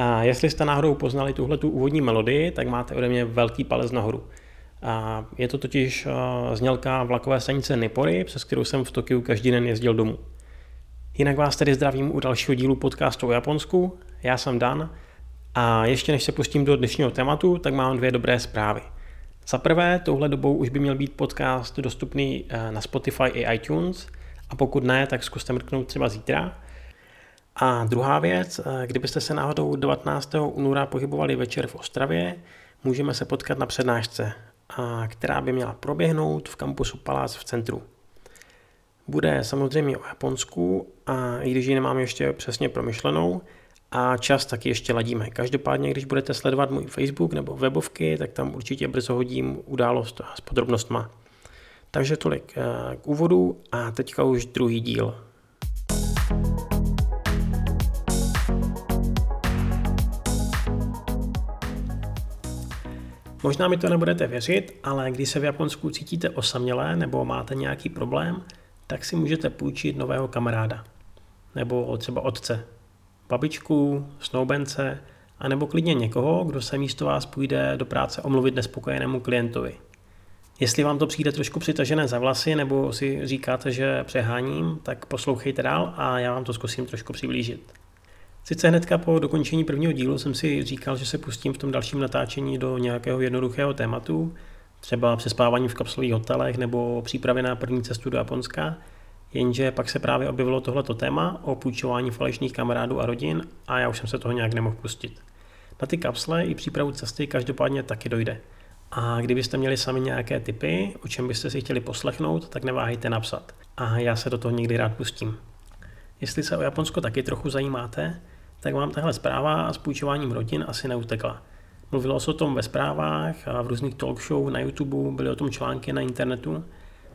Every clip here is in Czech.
A jestli jste náhodou poznali tuhle tu úvodní melodii, tak máte ode mě velký palec nahoru. A je to totiž uh, znělka vlakové stanice Nipory, přes kterou jsem v Tokiu každý den jezdil domů. Jinak vás tedy zdravím u dalšího dílu podcastu o Japonsku. Já jsem Dan a ještě než se pustím do dnešního tématu, tak mám dvě dobré zprávy. Za prvé, touhle dobou už by měl být podcast dostupný uh, na Spotify i iTunes a pokud ne, tak zkuste mrknout třeba zítra. A druhá věc, uh, kdybyste se náhodou 19. února pohybovali večer v Ostravě, můžeme se potkat na přednášce která by měla proběhnout v kampusu Palác v centru. Bude samozřejmě o Japonsku, a i když ji nemám ještě přesně promyšlenou, a čas taky ještě ladíme. Každopádně, když budete sledovat můj Facebook nebo webovky, tak tam určitě brzo hodím událost s podrobnostma. Takže tolik eh, k úvodu a teďka už druhý díl. Možná mi to nebudete věřit, ale když se v Japonsku cítíte osamělé nebo máte nějaký problém, tak si můžete půjčit nového kamaráda. Nebo třeba otce, babičku, snoubence, a nebo klidně někoho, kdo se místo vás půjde do práce omluvit nespokojenému klientovi. Jestli vám to přijde trošku přitažené za vlasy, nebo si říkáte, že přeháním, tak poslouchejte dál a já vám to zkusím trošku přiblížit. Sice hnedka po dokončení prvního dílu jsem si říkal, že se pustím v tom dalším natáčení do nějakého jednoduchého tématu, třeba přespávání v kapsulových hotelech nebo přípravy na první cestu do Japonska, jenže pak se právě objevilo tohleto téma o půjčování falešných kamarádů a rodin a já už jsem se toho nějak nemohl pustit. Na ty kapsle i přípravu cesty každopádně taky dojde. A kdybyste měli sami nějaké typy, o čem byste si chtěli poslechnout, tak neváhejte napsat. A já se do toho někdy rád pustím. Jestli se o Japonsko taky trochu zajímáte, tak vám tahle zpráva s půjčováním rodin asi neutekla. Mluvilo se o tom ve zprávách a v různých talk show na YouTube, byly o tom články na internetu.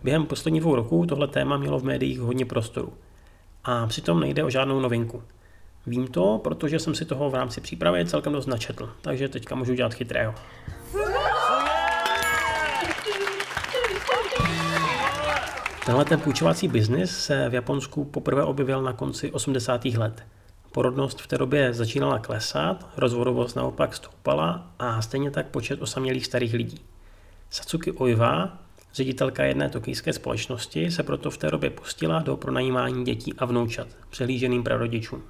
Během posledních dvou roků tohle téma mělo v médiích hodně prostoru. A přitom nejde o žádnou novinku. Vím to, protože jsem si toho v rámci přípravy celkem dost načetl, takže teďka můžu dělat chytrého. Tenhle ten půjčovací biznis se v Japonsku poprvé objevil na konci 80. let. Porodnost v té době začínala klesat, rozvodovost naopak stoupala a stejně tak počet osamělých starých lidí. Satsuki Oiva, ředitelka jedné tokijské společnosti, se proto v té době pustila do pronajímání dětí a vnoučat, přehlíženým prarodičům.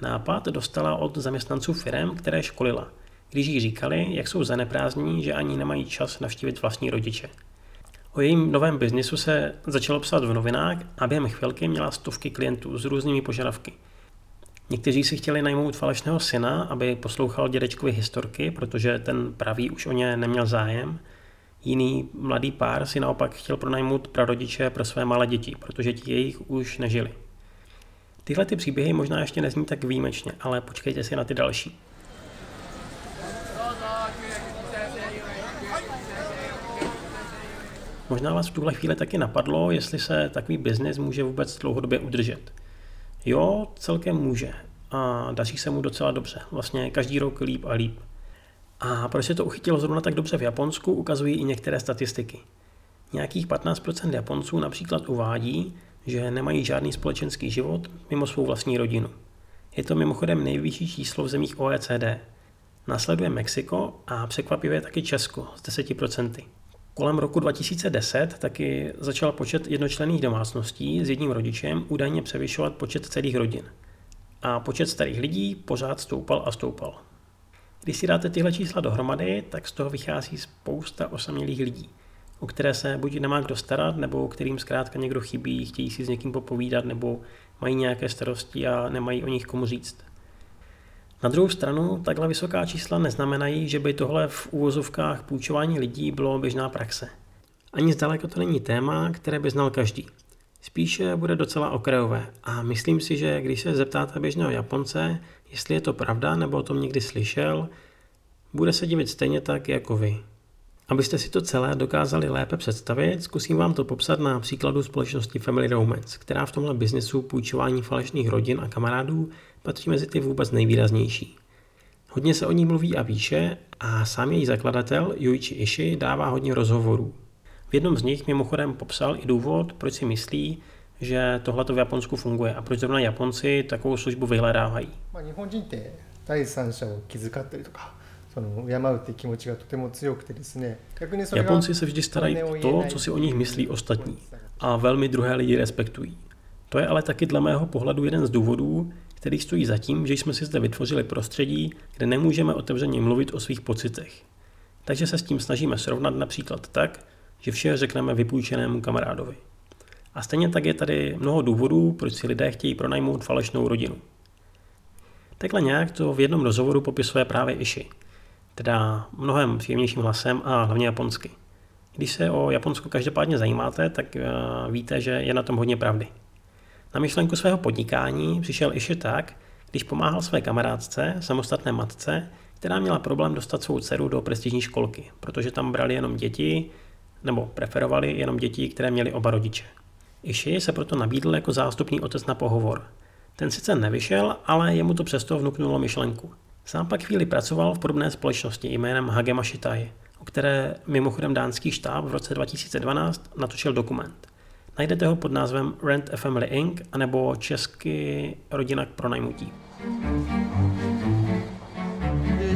Nápad dostala od zaměstnanců firm, které školila, když jí říkali, jak jsou zaneprázdní, že ani nemají čas navštívit vlastní rodiče. O jejím novém biznisu se začalo psát v novinách a během chvilky měla stovky klientů s různými požadavky – Někteří si chtěli najmout falešného syna, aby poslouchal dědečkovi historky, protože ten pravý už o ně neměl zájem. Jiný mladý pár si naopak chtěl pronajmout prarodiče pro své malé děti, protože ti jejich už nežili. Tyhle ty příběhy možná ještě nezní tak výjimečně, ale počkejte si na ty další. Možná vás v tuhle chvíli taky napadlo, jestli se takový biznis může vůbec dlouhodobě udržet. Jo, celkem může. A daří se mu docela dobře. Vlastně každý rok líp a líp. A proč se to uchytilo zrovna tak dobře v Japonsku, ukazují i některé statistiky. Nějakých 15% Japonců například uvádí, že nemají žádný společenský život mimo svou vlastní rodinu. Je to mimochodem nejvyšší číslo v zemích OECD. Nasleduje Mexiko a překvapivě taky Česko s 10%. Kolem roku 2010 taky začal počet jednočlenných domácností s jedním rodičem údajně převyšovat počet celých rodin. A počet starých lidí pořád stoupal a stoupal. Když si dáte tyhle čísla dohromady, tak z toho vychází spousta osamělých lidí, o které se buď nemá kdo starat, nebo kterým zkrátka někdo chybí, chtějí si s někým popovídat, nebo mají nějaké starosti a nemají o nich komu říct. Na druhou stranu, takhle vysoká čísla neznamenají, že by tohle v úvozovkách půjčování lidí bylo běžná praxe. Ani zdaleka to není téma, které by znal každý. Spíše bude docela okrajové a myslím si, že když se zeptáte běžného Japonce, jestli je to pravda nebo o tom někdy slyšel, bude se divit stejně tak jako vy. Abyste si to celé dokázali lépe představit, zkusím vám to popsat na příkladu společnosti Family Romance, která v tomhle biznesu půjčování falešných rodin a kamarádů patří mezi ty vůbec nejvýraznější. Hodně se o ní mluví a píše a sám její zakladatel Yuichi Ishi dává hodně rozhovorů. V jednom z nich mimochodem popsal i důvod, proč si myslí, že tohle v Japonsku funguje a proč zrovna Japonci takovou službu vyhledávají. 第三者を気遣ったりとかその敬うっていう気持ちがとても強くてですね逆にそれが Japonci se vždy starají o to, co si o nich myslí ostatní a velmi druhé lidi respektují. To je ale taky dle mého pohledu jeden z důvodů, který stojí za tím, že jsme si zde vytvořili prostředí, kde nemůžeme otevřeně mluvit o svých pocitech. Takže se s tím snažíme srovnat například tak, že vše řekneme vypůjčenému kamarádovi. A stejně tak je tady mnoho důvodů, proč si lidé chtějí pronajmout falešnou rodinu. Takhle nějak to v jednom rozhovoru popisuje právě Ishi, teda mnohem příjemnějším hlasem a hlavně japonsky. Když se o Japonsko každopádně zajímáte, tak eh, víte, že je na tom hodně pravdy. Na myšlenku svého podnikání přišel Ishi tak, když pomáhal své kamarádce, samostatné matce, která měla problém dostat svou dceru do prestižní školky, protože tam brali jenom děti, nebo preferovali jenom děti, které měly oba rodiče. Ishi se proto nabídl jako zástupný otec na pohovor. Ten sice nevyšel, ale jemu to přesto vnuknulo myšlenku. Sám pak chvíli pracoval v podobné společnosti jménem Hagema Shitai, o které mimochodem dánský štáb v roce 2012 natočil dokument. Najdete ho pod názvem Rent a Family Inc. anebo česky Rodina k pronajmutí.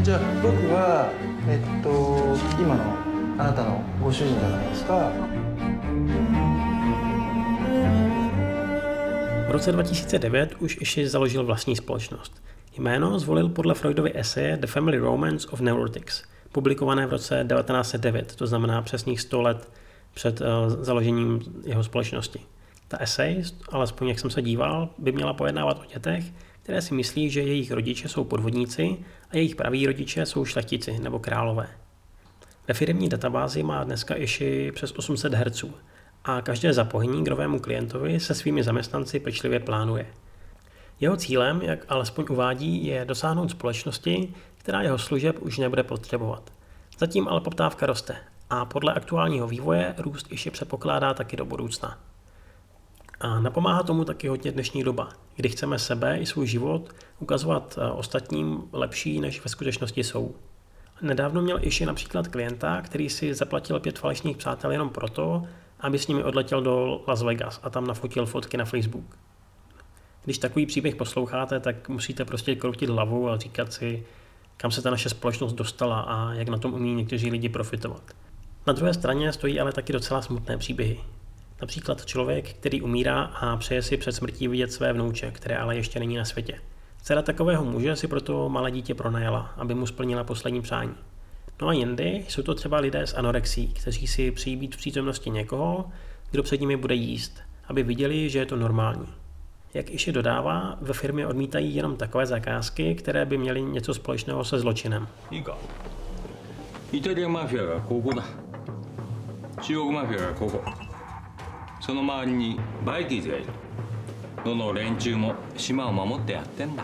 じゃあ僕はえっと今のあなたのご主人じゃないですか V roce 2009 už Ishi založil vlastní společnost. Jméno zvolil podle Freudovy eseje The Family Romance of Neurotics, publikované v roce 1909, to znamená přesných 100 let před uh, založením jeho společnosti. Ta esej, alespoň jak jsem se díval, by měla pojednávat o dětech, které si myslí, že jejich rodiče jsou podvodníci a jejich praví rodiče jsou šlechtici nebo králové. Ve firmní databázi má dneska Ishi přes 800 herců a každé zapojení k novému klientovi se svými zaměstnanci pečlivě plánuje. Jeho cílem, jak alespoň uvádí, je dosáhnout společnosti, která jeho služeb už nebude potřebovat. Zatím ale poptávka roste a podle aktuálního vývoje růst Ishi předpokládá taky do budoucna. A napomáhá tomu taky hodně dnešní doba, kdy chceme sebe i svůj život ukazovat eh, ostatním lepší, než ve skutečnosti jsou. Nedávno měl Iši například klienta, který si zaplatil pět falešných přátel jenom proto, aby s nimi odletěl do Las Vegas a tam nafotil fotky na Facebook. Když takový příběh posloucháte, tak musíte prostě kroutit hlavu a říkat si, kam se ta naše společnost dostala a jak na tom umí někteří lidi profitovat. Na druhé straně stojí ale taky docela smutné příběhy. Například člověk, který umírá a přeje si před smrtí vidět své vnouče, které ale ještě není na světě. Dcera takového muže si proto malé dítě pronajala, aby mu splnila poslední přání. No a jindy jsou to třeba lidé s anorexí, kteří si přijí být v přítomnosti někoho, kdo před nimi bude jíst, aby viděli, že je to normální. Jak Iši dodává, ve firmě odmítají jenom takové zakázky, které by měly něco společného se zločinem. イタリアマフィアがここだ中国マフィアがここその周りにバイキーズがいるどの連中も島を守ってやってんだ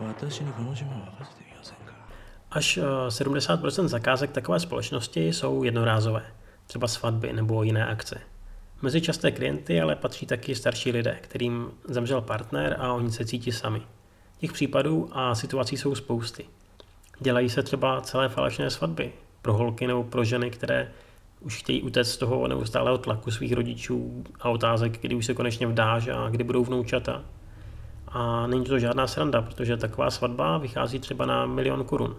私にこの島を任せてみませんか Až 70% zakázek takové společnosti jsou jednorázové, třeba svatby nebo jiné akce. Mezi časté klienty ale patří taky starší lidé, kterým zemřel partner a oni se cítí sami. Těch případů a situací jsou spousty. Dělají se třeba celé falešné svatby pro holky nebo pro ženy, které už chtějí utéct z toho neustálého tlaku svých rodičů a otázek, kdy už se konečně vdáš a kdy budou vnoučata. A není to žádná sranda, protože taková svatba vychází třeba na milion korun.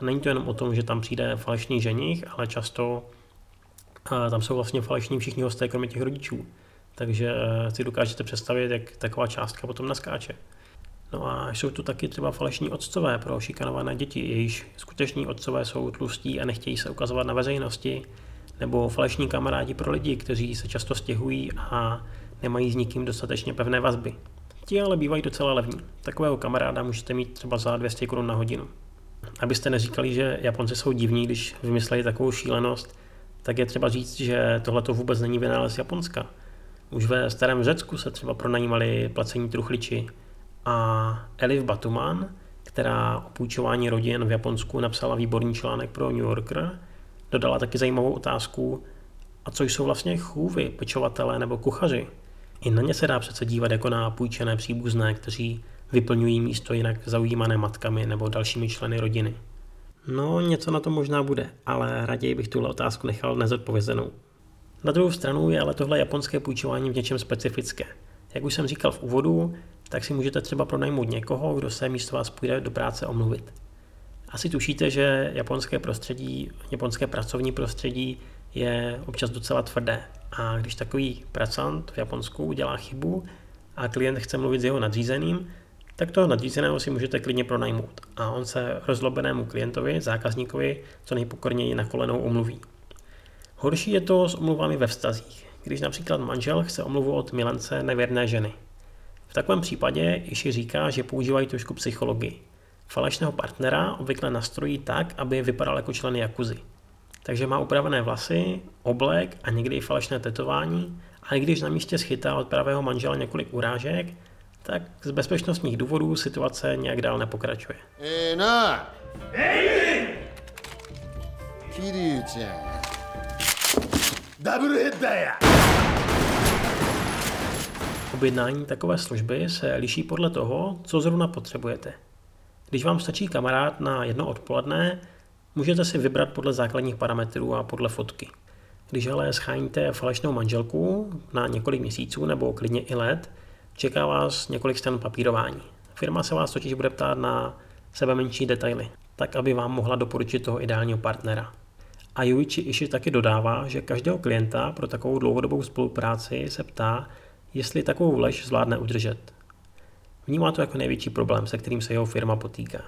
A není to jenom o tom, že tam přijde falešný ženich, ale často tam jsou vlastně falešní všichni hosté, kromě těch rodičů. Takže eh, si dokážete představit, jak taková částka potom naskáče. No a jsou tu taky třeba falešní otcové pro šikanované děti, jejichž skuteční otcové jsou tlustí a nechtějí se ukazovat na veřejnosti, nebo falešní kamarádi pro lidi, kteří se často stěhují a nemají s nikým dostatečně pevné vazby. Ti ale bývají docela levní. Takového kamaráda můžete mít třeba za 200 korun na hodinu. Abyste neříkali, že Japonci jsou divní, když vymysleli takovou šílenost, tak je třeba říct, že tohle to vůbec není vynález Japonska. Už ve starém Řecku se třeba pronajímali placení truchliči a Elif Batuman, která o půjčování rodin v Japonsku napsala výborný článek pro New Yorker, dodala taky zajímavou otázku, a co jsou vlastně chůvy, pečovatelé nebo kuchaři? I na ně se dá přece dívat jako na půjčené příbuzné, kteří vyplňují místo jinak zaujímané matkami nebo dalšími členy rodiny. No, něco na to možná bude, ale raději bych tuhle otázku nechal nezodpovězenou. Na druhou stranu je ale tohle japonské půjčování v něčem specifické. Jak už jsem říkal v úvodu, tak si můžete třeba pronajmout někoho, kdo se místo vás půjde do práce omluvit. Asi tušíte, že japonské prostředí, japonské pracovní prostředí je občas docela tvrdé. A když takový pracant v Japonsku udělá chybu a klient chce mluvit s jeho nadřízeným, tak toho nadřízeného si můžete klidně pronajmout a on se rozlobenému klientovi, zákazníkovi, co nejpokorněji na kolenou omluví. Horší je to s omluvami ve vztazích, když například manžel chce omluvu od milence nevěrné ženy. V takovém případě Iši říká, že používají trošku psychologii. Falešného partnera obvykle nastrojí tak, aby vypadal jako člen jakuzy. Takže má upravené vlasy, oblek a někdy i falešné tetování a i když na místě schytá od pravého manžela několik urážek, tak z bezpečnostních důvodů situace nějak dál nepokračuje. Ena! Kiryu-chan. Double hit Objednání takové služby se liší podle toho, co zrovna potřebujete. Když vám stačí kamarád na jedno odpoledne, můžete si vybrat podle základních parametrů a podle fotky. Když ale scháníte falešnou manželku na několik měsíců nebo klidně i let, čeká vás několik stran papírování. Firma se vás totiž bude ptát na sebe menší detaily, tak aby vám mohla doporučit toho ideálního partnera. A Yuichi Ishi taky dodává, že každého klienta pro takovou dlouhodobou spolupráci se ptá, jestli takovou lež zvládne udržet. Vnímá to jako největší problém, se kterým se jeho firma potýká.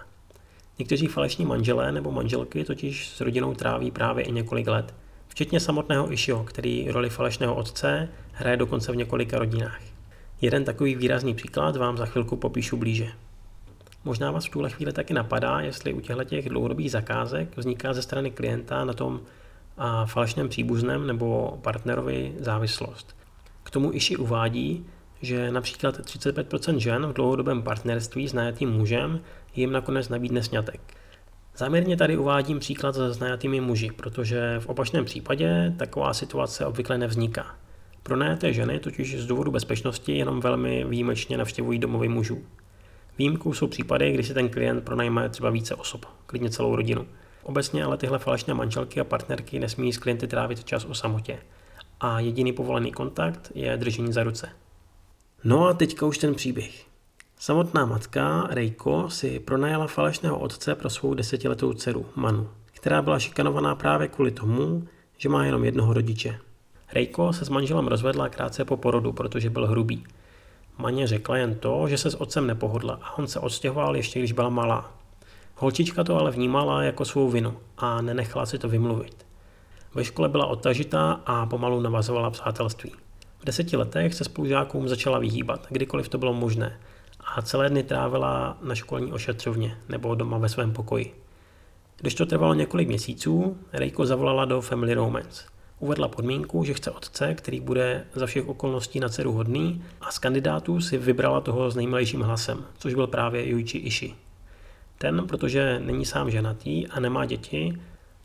Někteří falešní manželé nebo manželky totiž s rodinou tráví právě i několik let, včetně samotného Ishio, který roli falešného otce hraje dokonce v několika rodinách. Jeden takový výrazný příklad vám za chvilku popíšu blíže. Možná vás v tuhle chvíli taky napadá, jestli u těchto těch dlouhodobých zakázek vzniká ze strany klienta na tom a falešném příbuzném nebo partnerovi závislost. Tomu Iši uvádí, že například 35% žen v dlouhodobém partnerství s najatým mužem jim nakonec nabídne sňatek. Záměrně tady uvádím příklad se najatými muži, protože v opačném případě taková situace obvykle nevzniká. Pro najaté ženy totiž z důvodu bezpečnosti jenom velmi výjimečně navštěvují domovy mužů. Výjimkou jsou případy, kdy si ten klient pronajme třeba více osob, klidně celou rodinu. Obecně ale tyhle falešné manželky a partnerky nesmí s klienty trávit čas o samotě. A jediný povolený kontakt je držení za ruce. No a teďka už ten příběh. Samotná matka, Reiko, si pronajala falešného otce pro svou desetiletou dceru, Manu, která byla šikanovaná právě kvůli tomu, že má jenom jednoho rodiče. Reiko se s manželem rozvedla krátce po porodu, protože byl hrubý. Maně řekla jen to, že se s otcem nepohodla a on se odstěhoval ještě když byla malá. Holčička to ale vnímala jako svou vinu a nenechala si to vymluvit. Ve škole byla odtažitá a pomalu navazovala přátelství. V deseti letech se spolužákům začala vyhýbat, kdykoliv to bylo možné, a celé dny trávila na školní ošetřovně nebo doma ve svém pokoji. Když to trvalo několik měsíců, Reiko zavolala do Family Romance. Uvedla podmínku, že chce otce, který bude za všech okolností na dceru hodný a z kandidátů si vybrala toho s nejmilejším hlasem, což byl právě Yuichi Ishi. Ten, protože není sám ženatý a nemá děti,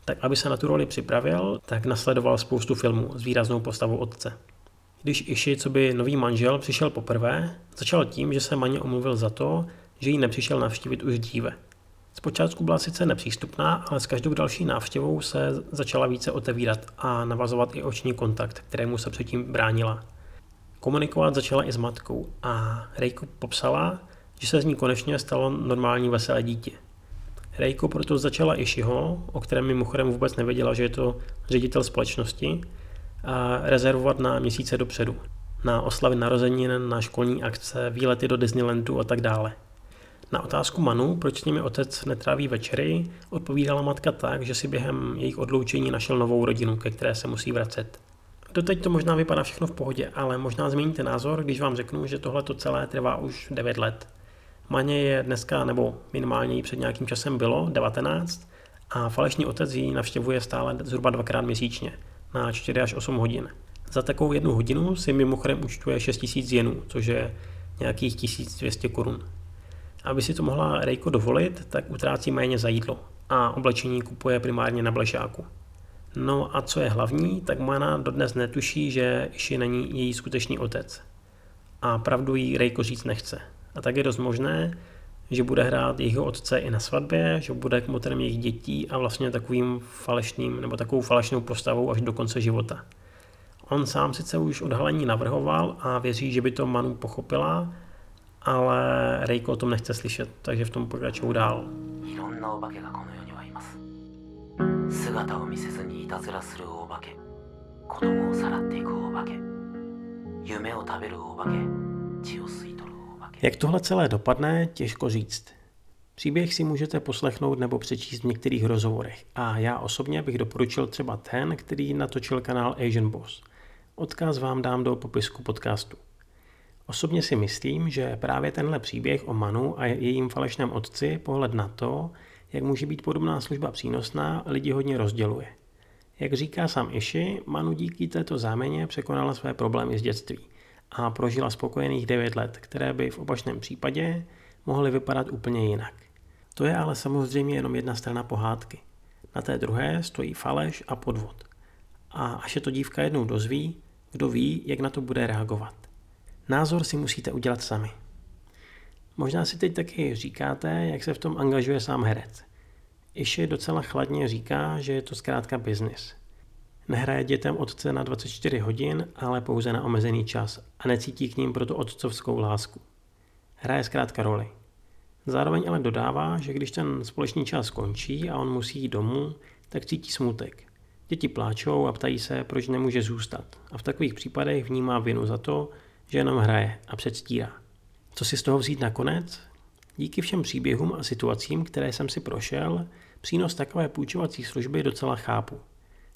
tak aby se na tu roli připravil, tak nasledoval spoustu filmů s výraznou postavou otce. Když Ishi, co by nový manžel, přišel poprvé, začal tím, že se Maně omluvil za to, že ji nepřišel navštívit už dříve. Zpočátku byla sice nepřístupná, ale s každou další návštěvou se začala více otevírat a navazovat i oční kontakt, kterému se předtím bránila. Komunikovat začala i s matkou a Reiko popsala, že se z ní konečně stalo normální veselé dítě. Reiko proto začala Ishiho, o kterém mimochodem vůbec nevěděla, že je to ředitel společnosti, a rezervovat na měsíce dopředu. Na oslavy narozenin, na školní akce, výlety do Disneylandu a tak dále. Na otázku Manu, proč s nimi otec netráví večery, odpovídala matka tak, že si během jejich odloučení našel novou rodinu, ke které se musí vracet. Doteď to možná vypadá všechno v pohodě, ale možná změníte názor, když vám řeknu, že tohle to celé trvá už 9 let. Maně je dneska, nebo minimálně jí před nějakým časem bylo, 19 a falešný otec ji navštěvuje stále zhruba dvakrát měsíčně, na 4 až 8 hodin. Za takovou jednu hodinu si mimochodem účtuje 6000 jenů, což je nějakých 1200 korun. Aby si to mohla Rejko dovolit, tak utrácí méně za jídlo a oblečení kupuje primárně na blešáku. No a co je hlavní, tak Mana dodnes netuší, že Ishi není její skutečný otec. A pravdu jí Rejko říct nechce. A tak je dost možné, že bude hrát jeho otce i na svatbě, že bude motorem jejich dětí a vlastně takovým falešným nebo takovou falešnou postavou až do konce života. On sám sice už odhalení navrhoval a věří, že by to Manu pochopila, ale Reiko o tom nechce slyšet, takže v tom pokračují dál. いろんなお化けがこの世にはいます姿を見せずにいたずらするお化け子供をさらっていくお化け夢を食べるお化け血を吸い取るお化け jak tohle celé dopadne, těžko říct. Příběh si můžete poslechnout nebo přečíst v některých rozhovorech a já osobně bych doporučil třeba ten, který natočil kanál Asian Boss. Odkaz vám dám do popisku podcastu. Osobně si myslím, že právě tenhle příběh o Manu a jejím falešném otci pohled na to, jak může být podobná služba přínosná, lidi hodně rozděluje. Jak říká sám Ishi, Manu díky této záměně překonala své problémy z dětství a prožila spokojených 9 let, které by v opačném případě mohly vypadat úplně jinak. To je ale samozřejmě jenom jedna strana pohádky. Na té druhé stojí faleš a podvod. A až je to dívka jednou dozví, kdo ví, jak na to bude reagovat. Názor si musíte udělat sami. Možná si teď taky říkáte, jak se v tom angažuje sám herec. Iši docela chladně říká, že je to zkrátka biznis. Nehraje dětem otce na 24 hodin, ale pouze na omezený čas a necítí k ním proto otcovskou lásku. Hraje zkrátka roli. Zároveň ale dodává, že když ten společný čas skončí a on musí jít domů, tak cítí smutek. Děti pláčou a ptají se, proč nemůže zůstat. A v takových případech vnímá vinu za to, že jenom hraje a předstírá. Co si z toho vzít nakonec? Díky všem příběhům a situacím, které jsem si prošel, přínos takové půjčovací služby docela chápu.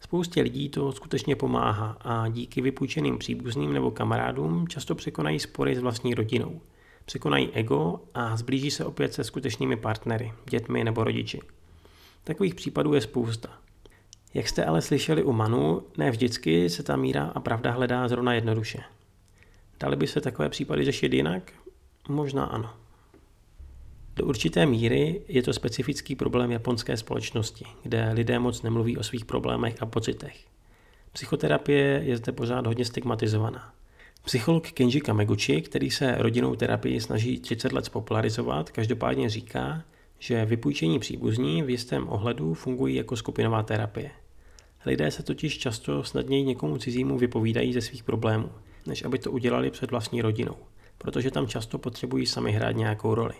Spoustě lidí to skutečně pomáhá a díky vypůjčeným příbuzným nebo kamarádům často překonají spory s vlastní rodinou. Překonají ego a zblíží se opět se skutečnými partnery, dětmi nebo rodiči. Takových případů je spousta. Jak jste ale slyšeli u Manu, ne vždycky se ta míra a pravda hledá zrovna jednoduše. Dali by se takové případy řešit jinak? Možná ano. Do určité míry je to specifický problém japonské společnosti, kde lidé moc nemluví o svých problémech a pocitech. Psychoterapie je zde pořád hodně stigmatizovaná. Psycholog Kenji Kameguchi, který se rodinnou terapii snaží 30 let spopularizovat, každopádně říká, že vypůjčení příbuzní v jistém ohledu fungují jako skupinová terapie. Lidé se totiž často snadněji někomu cizímu vypovídají ze svých problémů, než aby to udělali před vlastní rodinou, protože tam často potřebují sami hrát nějakou roli.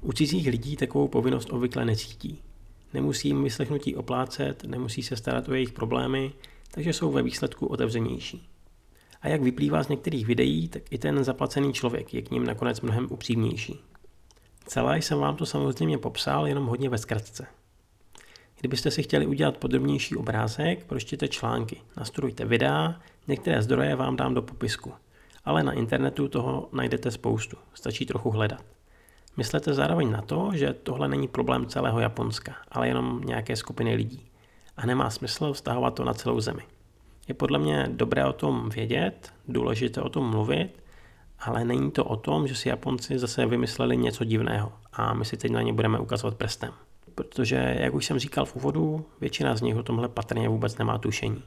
U cizích lidí takovou povinnost obvykle necítí. Nemusí jim vyslechnutí oplácet, nemusí se starat o jejich problémy, takže jsou ve výsledku otevřenější. A jak vyplývá z některých videí, tak i ten zaplacený člověk je k ním nakonec mnohem upřímnější. Celé jsem vám to samozřejmě popsal jenom hodně ve zkratce. Kdybyste si chtěli udělat podrobnější obrázek, pročtěte články, nastudujte videa, některé zdroje vám dám do popisku. Ale na internetu toho najdete spoustu, stačí trochu hledat. Myslete zároveň na to, že tohle není problém celého Japonska, ale jenom nějaké skupiny lidí. A nemá smysl vztahovat to na celou zemi. Je podle mě dobré o tom vědět, důležité o tom mluvit, ale není to o tom, že si Japonci zase vymysleli něco divného a my si teď na ně budeme ukazovat prstem. Protože, jak už jsem říkal v úvodu, většina z nich o tomhle patrně vůbec nemá tušení.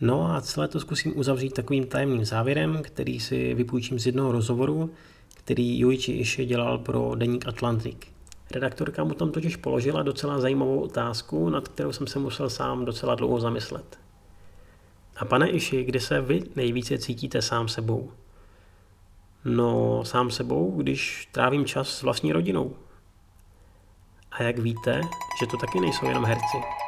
No a celé to zkusím uzavřít takovým tajemným závěrem, který si vypůjčím z jednoho rozhovoru, který Yuichi Ishii dělal pro deník Atlantic. Redaktorka mu tam totiž položila docela zajímavou otázku, nad kterou jsem se musel sám docela dlouho zamyslet. A pane Iši, kde se vy nejvíce cítíte sám sebou? No, sám sebou, když trávím čas s vlastní rodinou. A jak víte, že to taky nejsou jenom herci.